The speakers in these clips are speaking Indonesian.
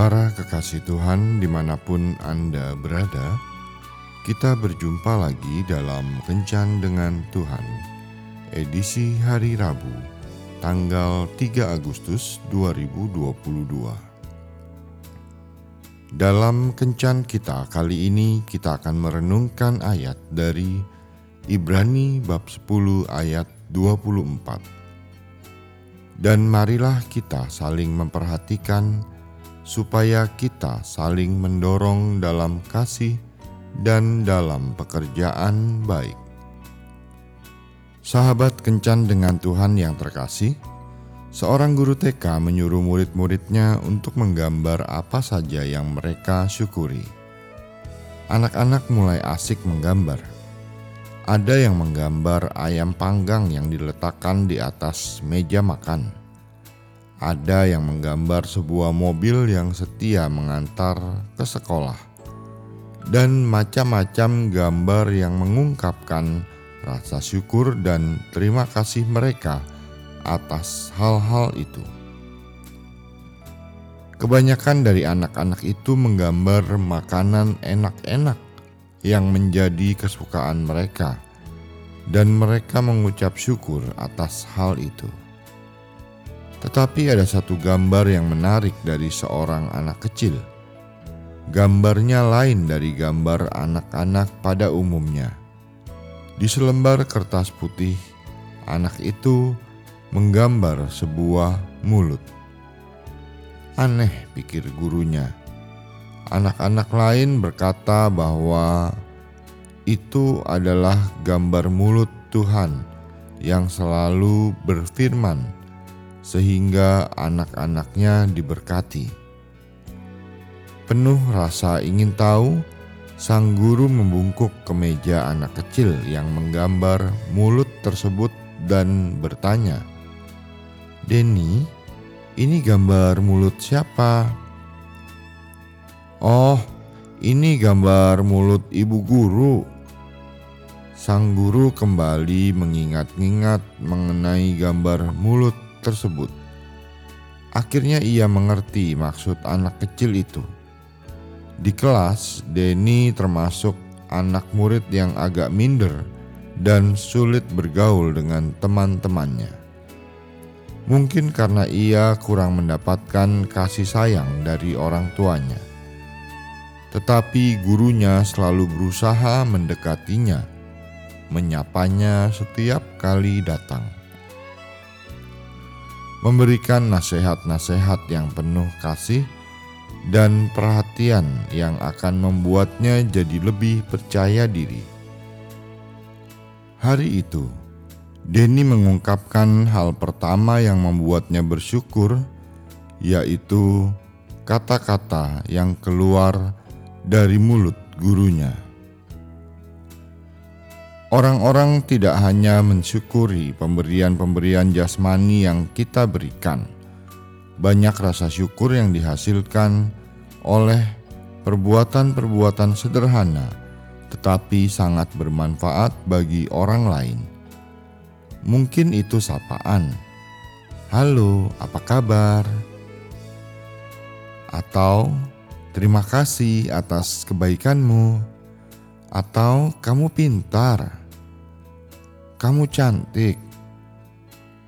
Para kekasih Tuhan di mana pun Anda berada, kita berjumpa lagi dalam Kencan dengan Tuhan, edisi hari Rabu, tanggal 3 Agustus 2022. Dalam Kencan kita kali ini kita akan merenungkan ayat dari Ibrani bab 10 ayat 24. Dan marilah kita saling memperhatikan supaya kita saling mendorong dalam kasih dan dalam pekerjaan baik. Sahabat kencan dengan Tuhan yang terkasih, seorang guru TK menyuruh murid-muridnya untuk menggambar apa saja yang mereka syukuri. Anak-anak mulai asik menggambar. Ada yang menggambar ayam panggang yang diletakkan di atas meja makan ada yang menggambar sebuah mobil yang setia mengantar ke sekolah, dan macam-macam gambar yang mengungkapkan rasa syukur dan terima kasih mereka atas hal-hal itu. Kebanyakan dari anak-anak itu menggambar makanan enak-enak yang menjadi kesukaan mereka, dan mereka mengucap syukur atas hal itu. Tetapi ada satu gambar yang menarik dari seorang anak kecil. Gambarnya lain dari gambar anak-anak pada umumnya. Di selembar kertas putih, anak itu menggambar sebuah mulut. Aneh, pikir gurunya. Anak-anak lain berkata bahwa itu adalah gambar mulut Tuhan yang selalu berfirman sehingga anak-anaknya diberkati. Penuh rasa ingin tahu, sang guru membungkuk ke meja anak kecil yang menggambar mulut tersebut dan bertanya, "Denny, ini gambar mulut siapa?" "Oh, ini gambar mulut ibu guru." Sang guru kembali mengingat-ingat mengenai gambar mulut tersebut. Akhirnya ia mengerti maksud anak kecil itu. Di kelas, Denny termasuk anak murid yang agak minder dan sulit bergaul dengan teman-temannya. Mungkin karena ia kurang mendapatkan kasih sayang dari orang tuanya. Tetapi gurunya selalu berusaha mendekatinya, menyapanya setiap kali datang memberikan nasihat-nasihat yang penuh kasih dan perhatian yang akan membuatnya jadi lebih percaya diri. Hari itu, Denny mengungkapkan hal pertama yang membuatnya bersyukur, yaitu kata-kata yang keluar dari mulut gurunya. Orang-orang tidak hanya mensyukuri pemberian-pemberian jasmani yang kita berikan, banyak rasa syukur yang dihasilkan oleh perbuatan-perbuatan sederhana, tetapi sangat bermanfaat bagi orang lain. Mungkin itu sapaan, "Halo, apa kabar?" atau "Terima kasih atas kebaikanmu." atau kamu pintar kamu cantik,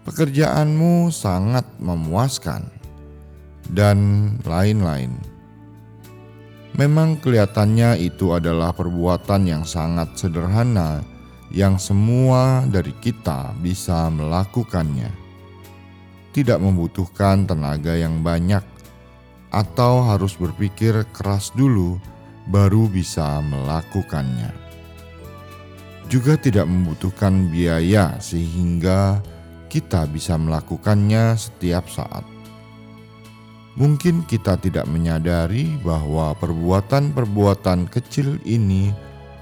pekerjaanmu sangat memuaskan, dan lain-lain. Memang kelihatannya itu adalah perbuatan yang sangat sederhana yang semua dari kita bisa melakukannya. Tidak membutuhkan tenaga yang banyak atau harus berpikir keras dulu baru bisa melakukannya juga tidak membutuhkan biaya sehingga kita bisa melakukannya setiap saat. Mungkin kita tidak menyadari bahwa perbuatan-perbuatan kecil ini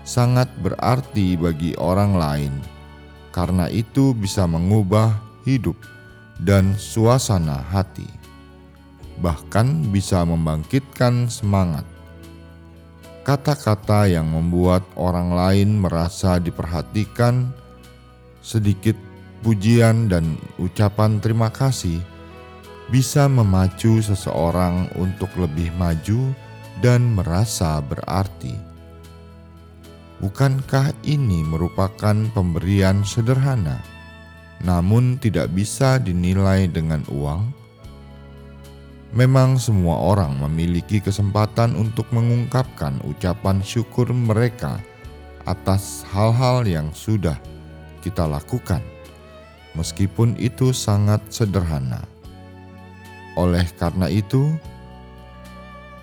sangat berarti bagi orang lain, karena itu bisa mengubah hidup dan suasana hati, bahkan bisa membangkitkan semangat kata-kata yang membuat orang lain merasa diperhatikan, sedikit pujian dan ucapan terima kasih bisa memacu seseorang untuk lebih maju dan merasa berarti. Bukankah ini merupakan pemberian sederhana, namun tidak bisa dinilai dengan uang? Memang, semua orang memiliki kesempatan untuk mengungkapkan ucapan syukur mereka atas hal-hal yang sudah kita lakukan, meskipun itu sangat sederhana. Oleh karena itu,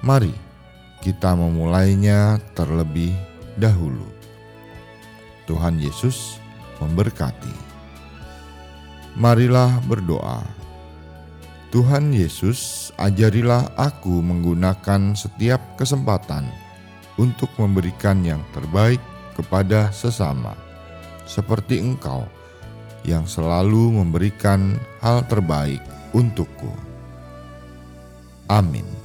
mari kita memulainya terlebih dahulu. Tuhan Yesus memberkati. Marilah berdoa. Tuhan Yesus, ajarilah aku menggunakan setiap kesempatan untuk memberikan yang terbaik kepada sesama, seperti Engkau yang selalu memberikan hal terbaik untukku. Amin.